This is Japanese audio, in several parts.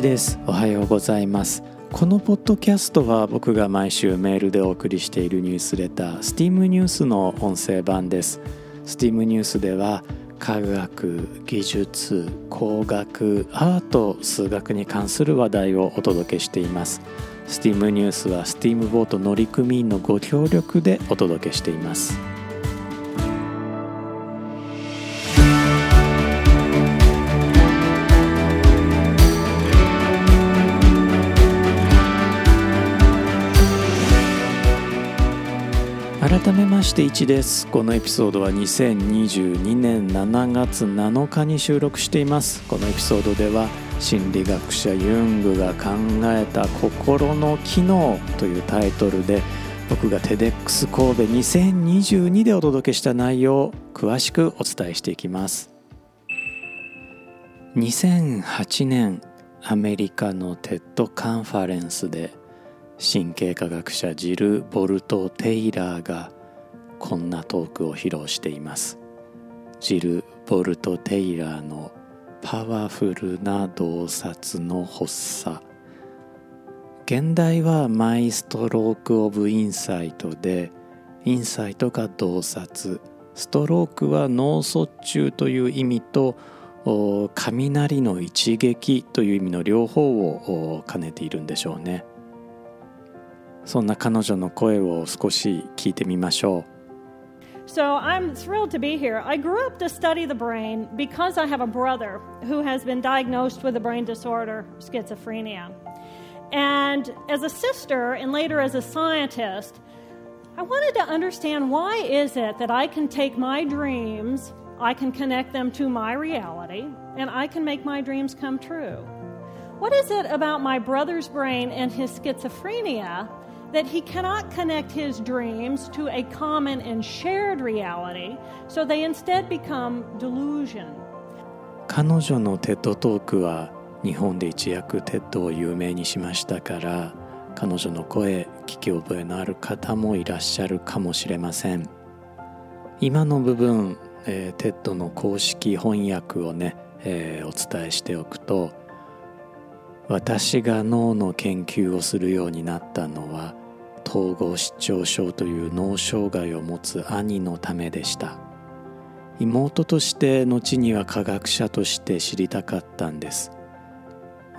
一です。おはようございます。このポッドキャストは僕が毎週メールでお送りしているニュースレター STEAM ニュースの音声版です。STEAM ニュースでは科学技術工学アート数学に関する話題をお届けしています。STEAM ニュースは STEAM ボート乗組員のご協力でお届けしています。まして1です。このエピソードは2022年7月7日に収録しています。このエピソードでは心理学者ユングが考えた心の機能というタイトルで僕が TEDx 神戸2022でお届けした内容を詳しくお伝えしていきます。2008年アメリカの TED カンファレンスで神経科学者ジル・ボルト・テイラーがこんなトークを披露しています。ジル・ボルト・テイラーのパワフルな洞察の発作。現代はマイストローク・オブ・インサイトでインサイトが洞察。ストロークは脳卒中という意味と雷の一撃という意味の両方を兼ねているんでしょうね。そんな彼女の声を少し聞いてみましょう。So I'm thrilled to be here. I grew up to study the brain because I have a brother who has been diagnosed with a brain disorder, schizophrenia. And as a sister and later as a scientist, I wanted to understand why is it that I can take my dreams, I can connect them to my reality, and I can make my dreams come true. What is it about my brother's brain and his schizophrenia that he cannot connect his dreams to a common and shared reality, so they instead become delusion. 彼女のテッドトークは日本で一躍テッドを有名にしましたから彼女の声聞き覚えのある方もいらっしゃるかもしれません今の部分、えー、テッドの公式翻訳をね、えー、お伝えしておくと私が脳の研究をするようになったのは統合失調症という脳障害を持つ兄のためでした。妹として後には科学者として知りたかったんです。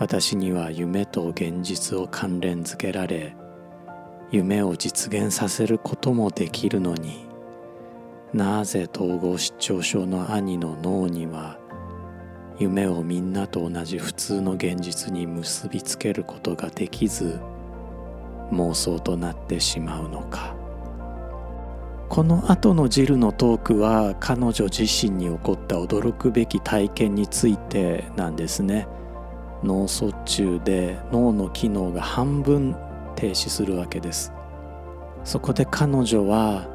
私には夢と現実を関連づけられ夢を実現させることもできるのになぜ統合失調症の兄の脳には夢をみんなと同じ普通の現実に結びつけることができず妄想となってしまうのか。この後のジルのトークは彼女自身に起こった驚くべき体験についてなんですね。脳卒中で脳の機能が半分停止するわけです。そこで彼女は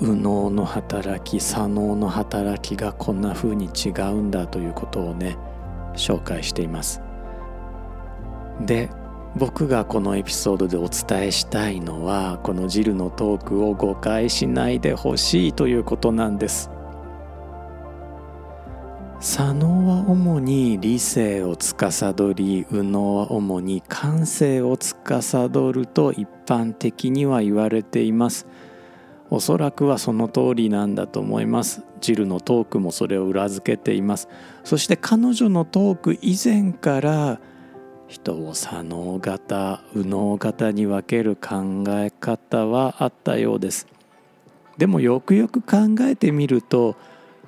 右脳の働き左脳の働きがこんな風に違うんだということをね紹介しています。で僕がこのエピソードでお伝えしたいのはこのジルのトークを誤解しないでほしいということなんです。左脳は主に理性を司り右脳は主に感性を司ると一般的には言われています。おそらくはその通りなんだと思います。ジルのトークもそれを裏付けています。そして彼女のトーク以前から人を左脳型右脳型に分ける考え方はあったようです。でもよくよく考えてみると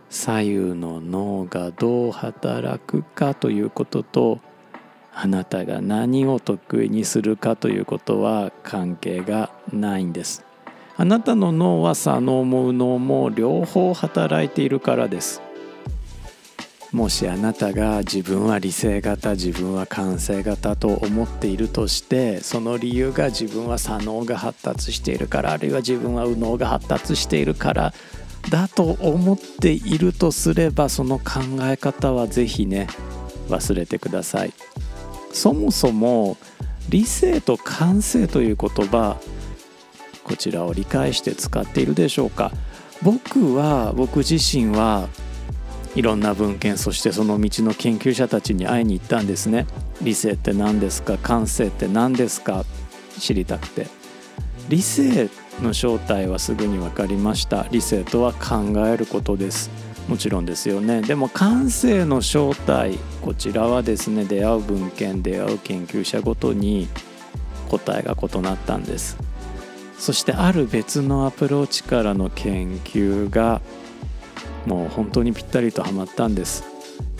左右の脳がどう働くかということとあなたが何を得意にするかということは関係がないんです。あなたの脳は左脳も右脳も両方働いているからです。もしあなたが自分は理性型自分は感性型と思っているとしてその理由が自分は左脳が発達しているからあるいは自分は右脳が発達しているからだと思っているとすればその考え方は是非ね忘れてください。そもそも理性と感性という言葉こちらを理解して使っているでしょうか。僕は僕自身はいろんな文献そしてその道の研究者たちに会いに行ったんですね。理性って何ですか？感性って何ですか？知りたくて。理性の正体はすぐに分かりました。理性とは考えることです。もちろんですよね。でも感性の正体こちらはですね出会う文献出会う研究者ごとに答えが異なったんです。そしてある別のアプローチからの研究がもう本当にぴったりとはまったんです。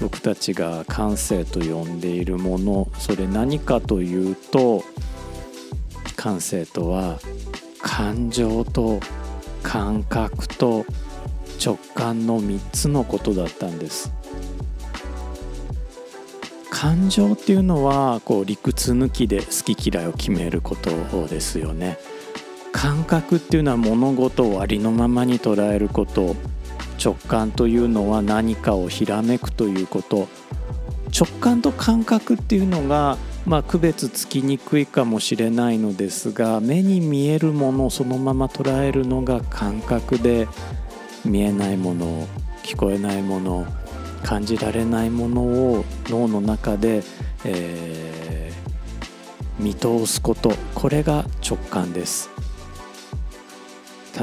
僕たちが感性と呼んでいるものそれ何かというと感性とは感情と感覚と直感の3つのことだったんです。感情っていうのはこう理屈抜きで好き嫌いを決めることですよね。感覚っていうのは物事をありのままに捉えること。直感というのは何かをひらめくということ。直感と感覚っていうのがまあ、区別つきにくいかもしれないのですが目に見えるものをそのまま捉えるのが感覚で見えないもの聞こえないもの感じられないものを脳の中で、えー、見通すこと。これが直感です。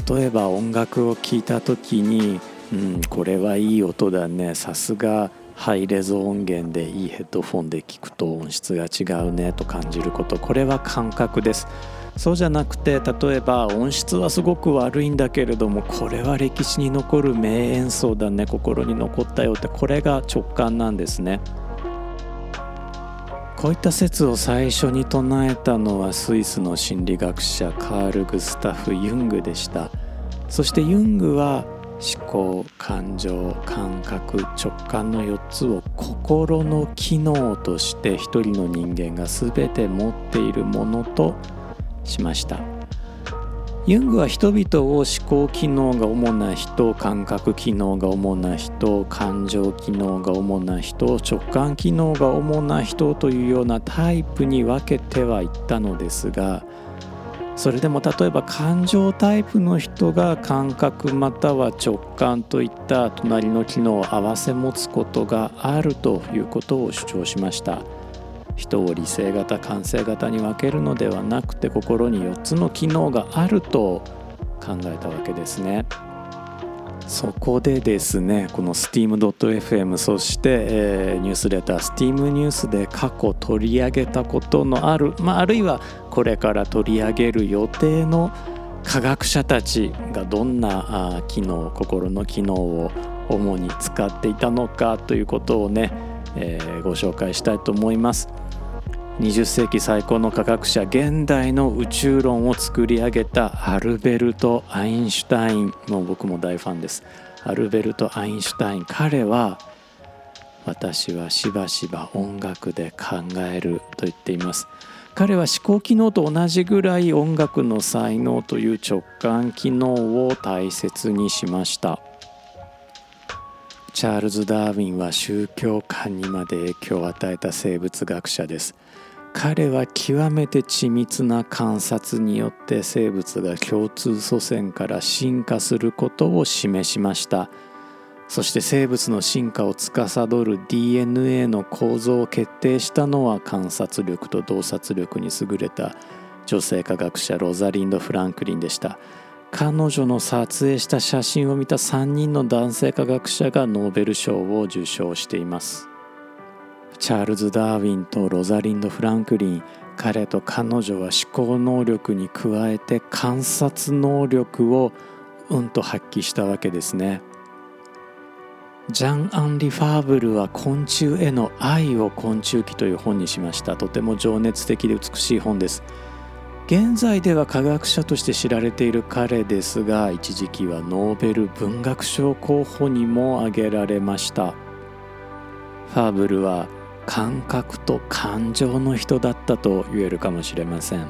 例えば音楽を聴いた時に、うん、これはいい音だね。さすがハイレゾ音源でいいヘッドフォンで聞くと音質が違うねと感じること。これは感覚です。そうじゃなくて例えば音質はすごく悪いんだけれどもこれは歴史に残る名演奏だね。心に残ったよって。これが直感なんですね。こういった説を最初に唱えたのはスイスの心理学者カール・グスタフ・ユングでした。そしてユングは思考感情感覚直感の4つを心の機能として一人の人間が全て持っているものとしました。ユングは人々を思考機能が主な人感覚機能が主な人感情機能が主な人直感機能が主な人というようなタイプに分けてはいったのですがそれでも例えば感情タイプの人が感覚または直感といった隣の機能を併せ持つことがあるということを主張しました人を理性型感性型に分けるのではなくて心に4つの機能があると考えたわけですね。そこでですねこの steam.fm そして、えー、ニュースレター Steam ニュースで過去取り上げたことのある、まあ、あるいはこれから取り上げる予定の科学者たちがどんなあ機能心の機能を主に使っていたのかということをね、えー、ご紹介したいと思います。20世紀最高の科学者現代の宇宙論を作り上げたアルベルト・アインシュタインも僕も大ファンですアルベルト・アインシュタイン彼は私はしばしば音楽で考えると言っています彼は思考機能と同じぐらい音楽の才能という直感機能を大切にしました。チャールズ・ダーウィンは宗教観にまで影響を与えた生物学者です。彼は極めて緻密な観察によって生物が共通祖先から進化することを示しました。そして生物の進化を司る DNA の構造を決定したのは観察力と洞察力に優れた女性科学者ロザリンド・フランクリンでした。彼女の撮影した写真を見た3人の男性科学者がノーベル賞を受賞しています。チャールズ・ダーウィンとロザリンド・フランクリン彼と彼女は思考能力に加えて観察能力をうんと発揮したわけですね。ジャン・アンリ・ファーブルは昆虫への愛を昆虫記という本にしました。とても情熱的で美しい本です。現在では科学者として知られている彼ですが一時期はノーベル文学賞候補にも挙げられました。ファーブルは感覚と感情の人だったと言えるかもしれません。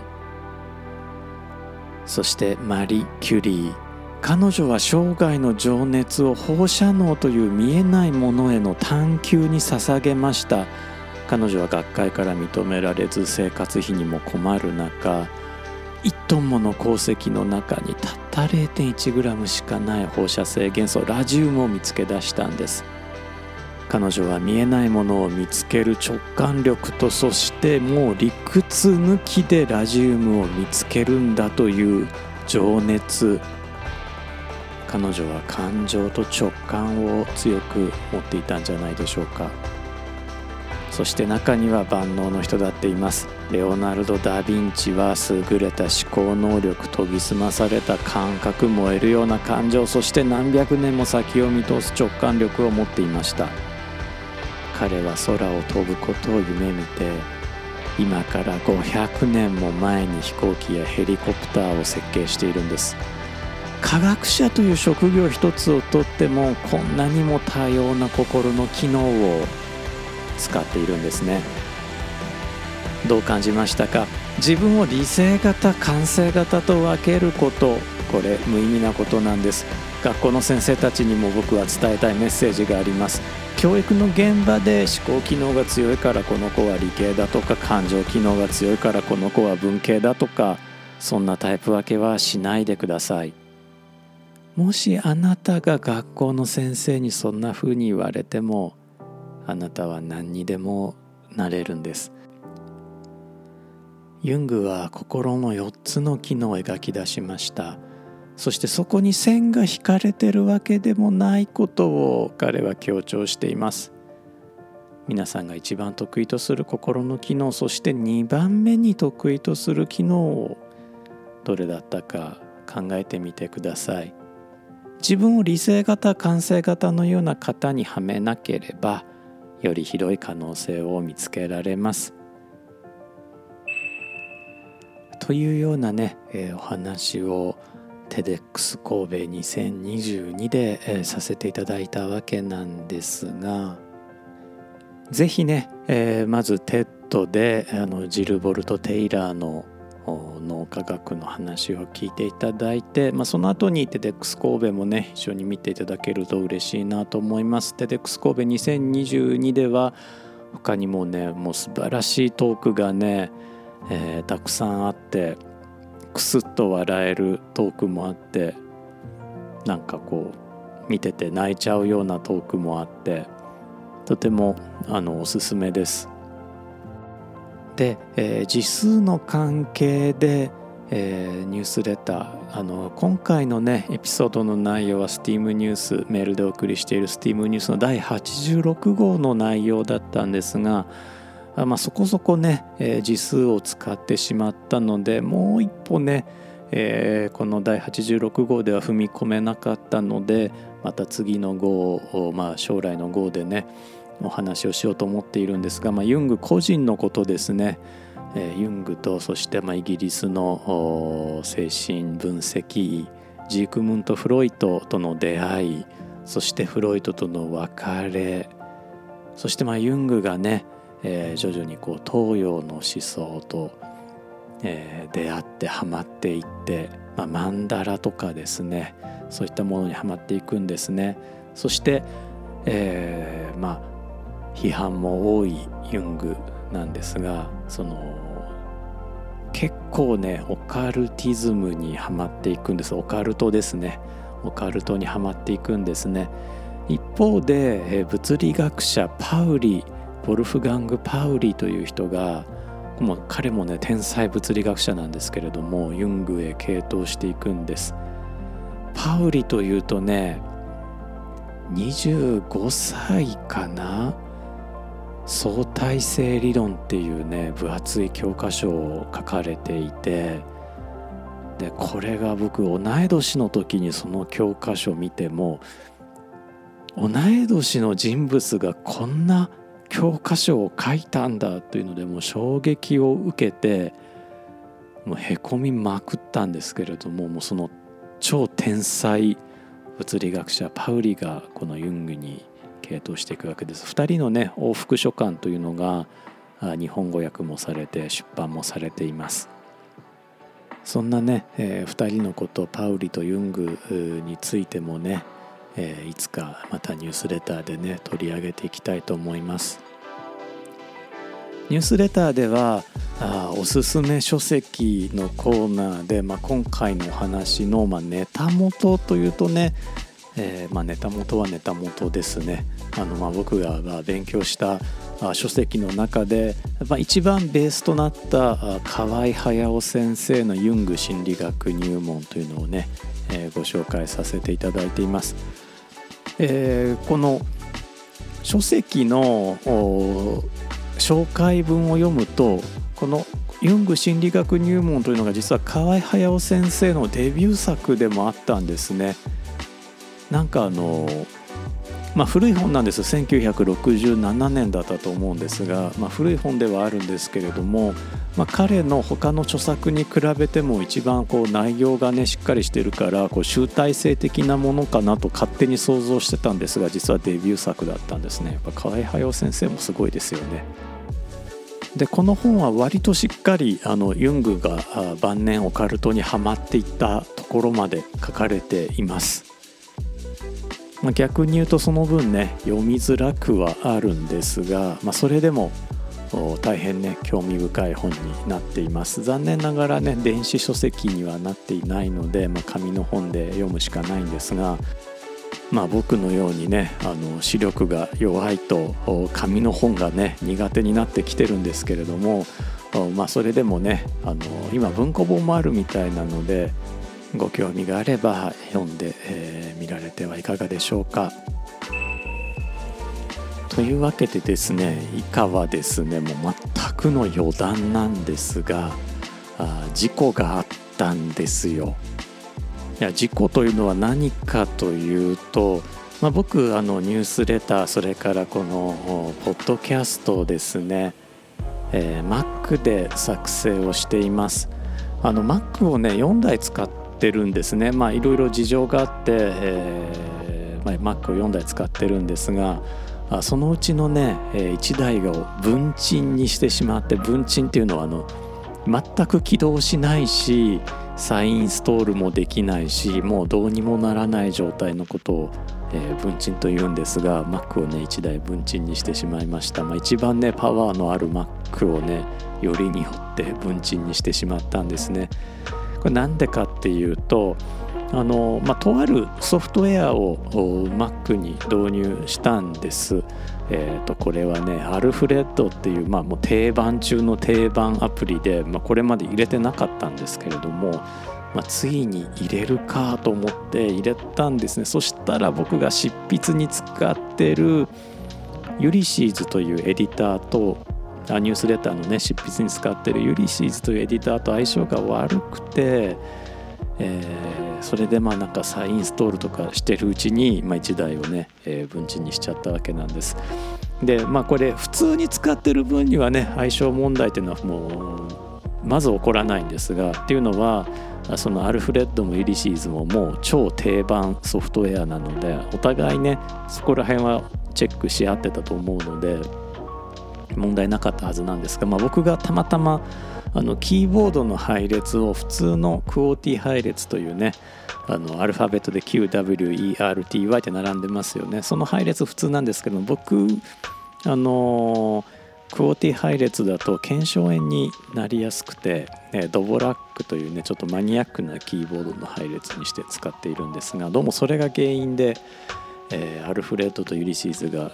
そしてマリ・キュリー。彼女は生涯の情熱を放射能という見えないものへの探求に捧げました。彼女は学会から認められず生活費にも困る中1トンもの鉱石の中にたった 0.1g しかない放射性元素ラジウムを見つけ出したんです。彼女は見えないものを見つける直感力とそしてもう理屈抜きでラジウムを見つけるんだという情熱。彼女は感情と直感を強く持っていたんじゃないでしょうか。そして中には万能の人だっています。レオナルド・ダ・ヴィンチは優れた思考能力研ぎ澄まされた感覚燃えるような感情そして何百年も先を見通す直感力を持っていました。彼は空を飛ぶことを夢見て今から500年も前に飛行機やヘリコプターを設計しているんです。科学者という職業一つをとってもこんなにも多様な心の機能を使っているんですね。どう感じましたか？自分を理性型感性型と分けること。これ無意味なことなんです。学校の先生たちにも僕は伝えたいメッセージがあります。教育の現場で思考機能が強いからこの子は理系だとか感情機能が強いからこの子は文系だとかそんなタイプ分けはしないでください。もしあなたが学校の先生にそんな風に言われてもあなたは何にでもなれるんです。ユングは心の4つの機能を描き出しました。そしてそこに線が引かれてるわけでもないことを彼は強調しています。皆さんが一番得意とする心の機能そして2番目に得意とする機能をどれだったか考えてみてください。自分を理性型感性型のような型にはめなければより広い可能性を見つけられます。というようなね、えー、お話を TEDx 神戸2022で、えー、させていただいたわけなんですがぜひね、えー、まず TED であのジル・ボルト・テイラーの脳科学の話を聞いていただいて、まあ、その後にテデックス神戸もね一緒に見ていただけると嬉しいなと思います。テデックス神戸2022では他にもねもう素晴らしいトークがね、えー、たくさんあってクスッと笑えるトークもあってなんかこう見てて泣いちゃうようなトークもあってとてもあのおすすめです。で、えー、字数の関係で、えー、ニュースレター。あの今回のねエピソードの内容は STEAM ニュースメールでお送りしている STEAM ニュースの第86号の内容だったんですがあまあ、そこそこね、えー、字数を使ってしまったのでもう一歩ね、えー、この第86号では踏み込めなかったのでまた次の号を、まあ、将来の号でねお話をしようと思っているんですが、まあ、ユング個人のことですね、えー、ユングとそしてまあイギリスの精神分析ジークムント・フロイトとの出会いそしてフロイトとの別れそしてまあユングがね、えー、徐々にこう東洋の思想と、えー、出会ってハマっていって、まあ、マンダラとかですねそういったものにはまっていくんですね。そして、えー、まあ批判も多いユングなんですがその結構ねオカルティズムにはまっていくんです。オカルトですね。オカルトにはまっていくんですね。一方で物理学者パウリウォルフガング・パウリという人がもう彼もね天才物理学者なんですけれどもユングへ傾倒していくんです。パウリというとね25歳かな相対性理論っていうね分厚い教科書を書かれていてでこれが僕同い年の時にその教科書を見ても同い年の人物がこんな教科書を書いたんだというのでもう衝撃を受けてもうへこみまくったんですけれどももうその超天才物理学者パウリがこのユングに系統していくわけです。2人のね往復書簡というのが日本語訳もされて出版もされています。そんなね、えー、2人のことパウリとユングについてもね、えー、いつかまたニュースレターでね取り上げていきたいと思います。ニュースレターではあおすすめ書籍のコーナーで、まあ、今回のお話の、まあ、ネタ元というとねえー、まあ、ネタ元はネタ元ですねあの、まあ、僕が勉強した書籍の中で、まあ、一番ベースとなった河合隼先生のユング心理学入門というのをね、えー、ご紹介させていただいています。えー、この書籍の紹介文を読むとこのユング心理学入門というのが実は河合隼先生のデビュー作でもあったんですね。なんかあのまあ、古い本なんです1967年だったと思うんですが、まあ、古い本ではあるんですけれども、まあ、彼の他の著作に比べても一番こう内容がねしっかりしてるからこう集大成的なものかなと勝手に想像してたんですが実はデビュー作だったんですねやっぱ河合隼先生もすごいですよね。でこの本は割としっかりあのユングが晩年オカルトにはまっていったところまで書かれています。まあ、逆に言うとその分ね読みづらくはあるんですが、まあ、それでも大変ね興味深い本になっています。残念ながらね電子書籍にはなっていないので、まあ、紙の本で読むしかないんですがまあ僕のようにねあの視力が弱いと紙の本がね苦手になってきてるんですけれどもまあそれでもねあの今文庫本もあるみたいなのでご興味があれば読んで、えー、見られてはいかがでしょうか。というわけでですね以下はですねもう全くの余談なんですがあ事故があったんですよ。いや事故というのは何かというと、まあ、僕あのニュースレターそれからこのポッドキャストをですね、えー、Mac で作成をしています。あの Mac をね4台使っってるんですね。まあいろいろ事情があって、えーまあ、Mac を4台使ってるんですがそのうちのね1台を分鎮にしてしまって分鎮っていうのはあの全く起動しないし再インストールもできないしもうどうにもならない状態のことを、えー、分鎮というんですが Mac をね1台分鎮にしてしまいました、まあ、一番ねパワーのある Mac をねよりによって分鎮にしてしまったんですね。これなんでかていうとあの、まあ、とあるソフトウェアを Mac に導入したんです。えー、とこれはねアルフレッドっていう,、まあ、もう定番中の定番アプリで、まあ、これまで入れてなかったんですけれども、まあ、ついに入れるかと思って入れたんですねそしたら僕が執筆に使ってるユリシーズというエディターとニュースレターのね執筆に使ってるユリシーズというエディターと相性が悪くて、えー、それでまあなんか再インストールとかしてるうちに、まあ、1台をね、えー、分賃にしちゃったわけなんです。でまあこれ普通に使ってる分にはね相性問題っていうのはもうまず起こらないんですがっていうのはそのアルフレッドもユリシーズももう超定番ソフトウェアなのでお互いねそこら辺はチェックし合ってたと思うので問題なかったはずなんですが、まあ、僕がたまたまあのキーボードの配列を普通のクオーティ配列というねあのアルファベットで QWERTY って並んでますよね。その配列普通なんですけど僕あのクオーティ配列だと腱鞘炎になりやすくて、ドボラックというねちょっとマニアックなキーボードの配列にして使っているんですがどうもそれが原因でえー、アルフレッドとユリシーズが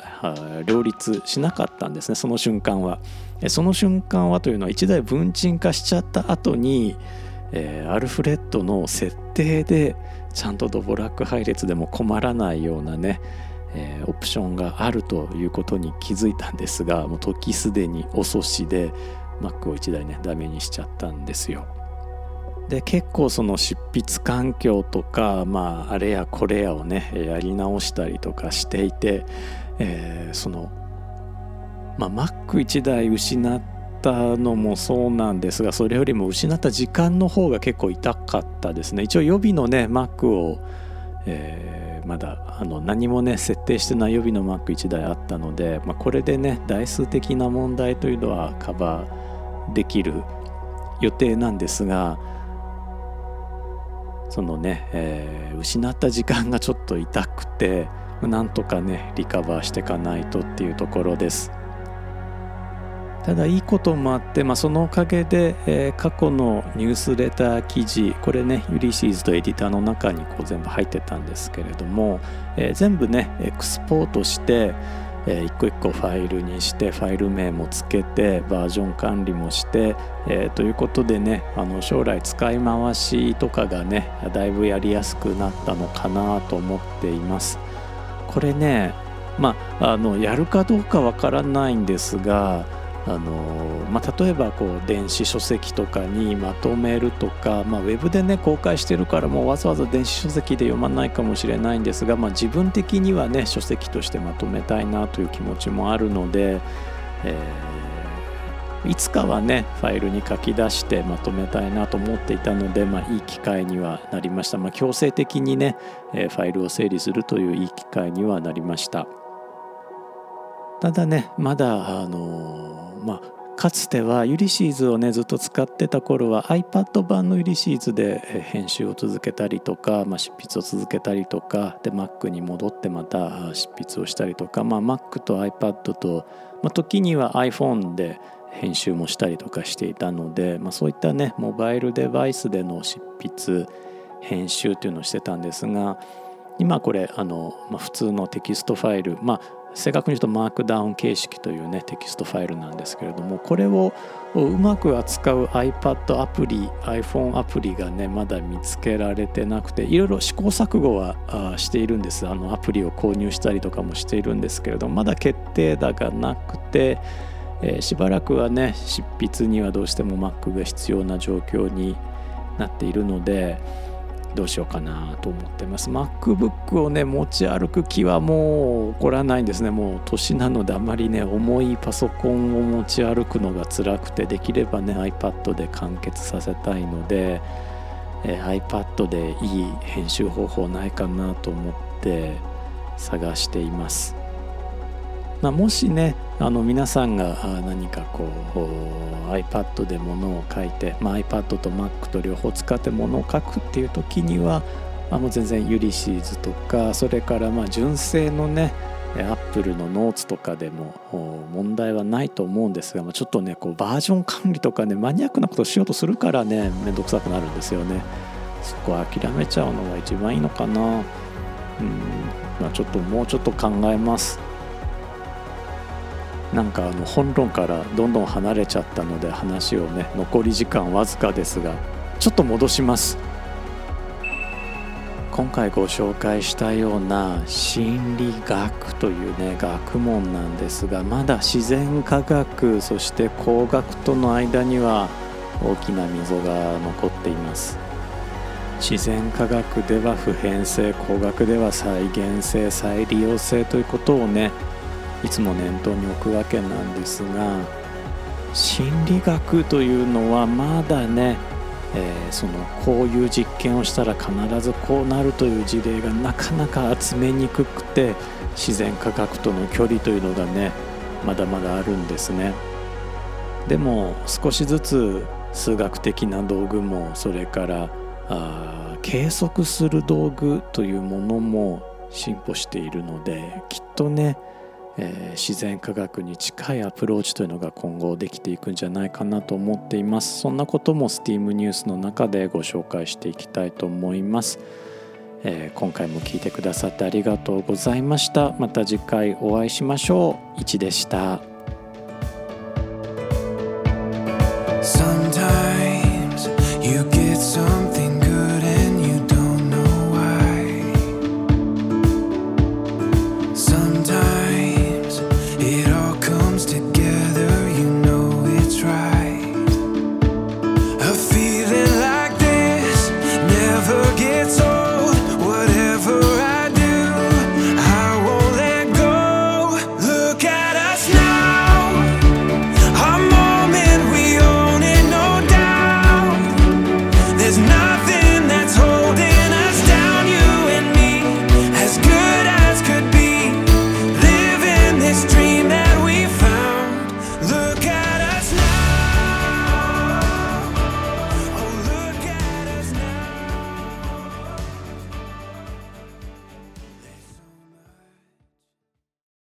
両立しなかったんですねその瞬間はえ。その瞬間はというのは一台分鎮化しちゃった後に、えー、アルフレッドの設定でちゃんとドボラック配列でも困らないようなね、えー、オプションがあるということに気づいたんですがもう時すでに遅しで Mac を1台ねダメにしちゃったんですよ。で結構その執筆環境とか、まあ、あれやこれやをねやり直したりとかしていて、えー、その、まあ、Mac1 台失ったのもそうなんですがそれよりも失った時間の方が結構痛かったですね。一応予備のね Mac を、えー、まだあの何もね設定してない予備の Mac1 台あったので、まあ、これでね台数的な問題というのはカバーできる予定なんですがそのね、えー、失った時間がちょっと痛くてなんとかねリカバーしていかないとっていうところです。ただいいこともあって、まあ、そのおかげで、えー、過去のニュースレター記事これねユリシーズとエディターの中にこう全部入ってたんですけれども、えー、全部ねエクスポートして、えー、一個一個ファイルにしてファイル名もつけてバージョン管理もして、えー、ということでねあの将来使い回しとかがねだいぶやりやすくなったのかなと思っています。これねまあ、のやるかどうかわからないんですがあのまあ、例えばこう電子書籍とかにまとめるとか、まあ、ウェブでね公開してるからもうわざわざ電子書籍で読まないかもしれないんですが、まあ、自分的にはね書籍としてまとめたいなという気持ちもあるので、えー、いつかはねファイルに書き出してまとめたいなと思っていたので、まあ、いい機会にはなりました、ま、強制的にね、え、ファイルを整理するといういい機会にはなりました。ただねまだあのーまあかつてはユリシーズをねずっと使ってた頃は iPad 版のユリシーズで編集を続けたりとか、まあ、執筆を続けたりとかで Mac に戻ってまた執筆をしたりとか、まあ、Mac と iPad と、まあ、時には iPhone で編集もしたりとかしていたので、まあ、そういったねモバイルデバイスでの執筆編集というのをしてたんですが今これあの、まあ、普通のテキストファイル、まあ、正確に言うと Markdown 形式というねテキストファイルなんですけれどもこれをうまく扱う iPad アプリ iPhone アプリがねまだ見つけられてなくていろいろ試行錯誤はしているんです。あのアプリを購入したりとかもしているんですけれどもまだ決定打がなくて、えー、しばらくはね執筆にはどうしても Mac が必要な状況になっているのでどうしようかなと思ってます。MacBook をね持ち歩く気はもう起こらないんですね。もう年なのであまりね重いパソコンを持ち歩くのが辛くてできればね iPad で完結させたいので、えー、iPad でいい編集方法ないかなと思って探しています。まあ、もしねあの皆さんが何かこう iPad でものを書いて、まあ、iPad と Mac と両方使ってものを書くっていう時には、あ、もう全然ユリシーズとかそれからまあ純正のねアップルのノーツとかでも問題はないと思うんですが、ま、ちょっとねこうバージョン管理とかねマニアックなことをしようとするからね面倒くさくなるんですよね。そこは諦めちゃうのが一番いいのかな。うん、まあ、ちょっともうちょっと考えます。なんかあの本論からどんどん離れちゃったので話をね残り時間わずかですがちょっと戻します。今回ご紹介したような心理学というね学問なんですがまだ自然科学そして工学との間には大きな溝が残っています。自然科学では普遍性工学では再現性再利用性ということをねいつも念頭に置くわけなんですが心理学というのはまだね、えー、そのこういう実験をしたら必ずこうなるという事例がなかなか集めにくくて自然科学との距離というのがねまだまだあるんですね。でも少しずつ数学的な道具もそれからあ計測する道具というものも進歩しているのできっとねえー、自然科学に近いアプローチというのが今後できていくんじゃないかなと思っています。そんなことも STEAM ニュースの中でご紹介していきたいと思います、えー、今回も聞いてくださってありがとうございました。また次回お会いしましょう。いちでした。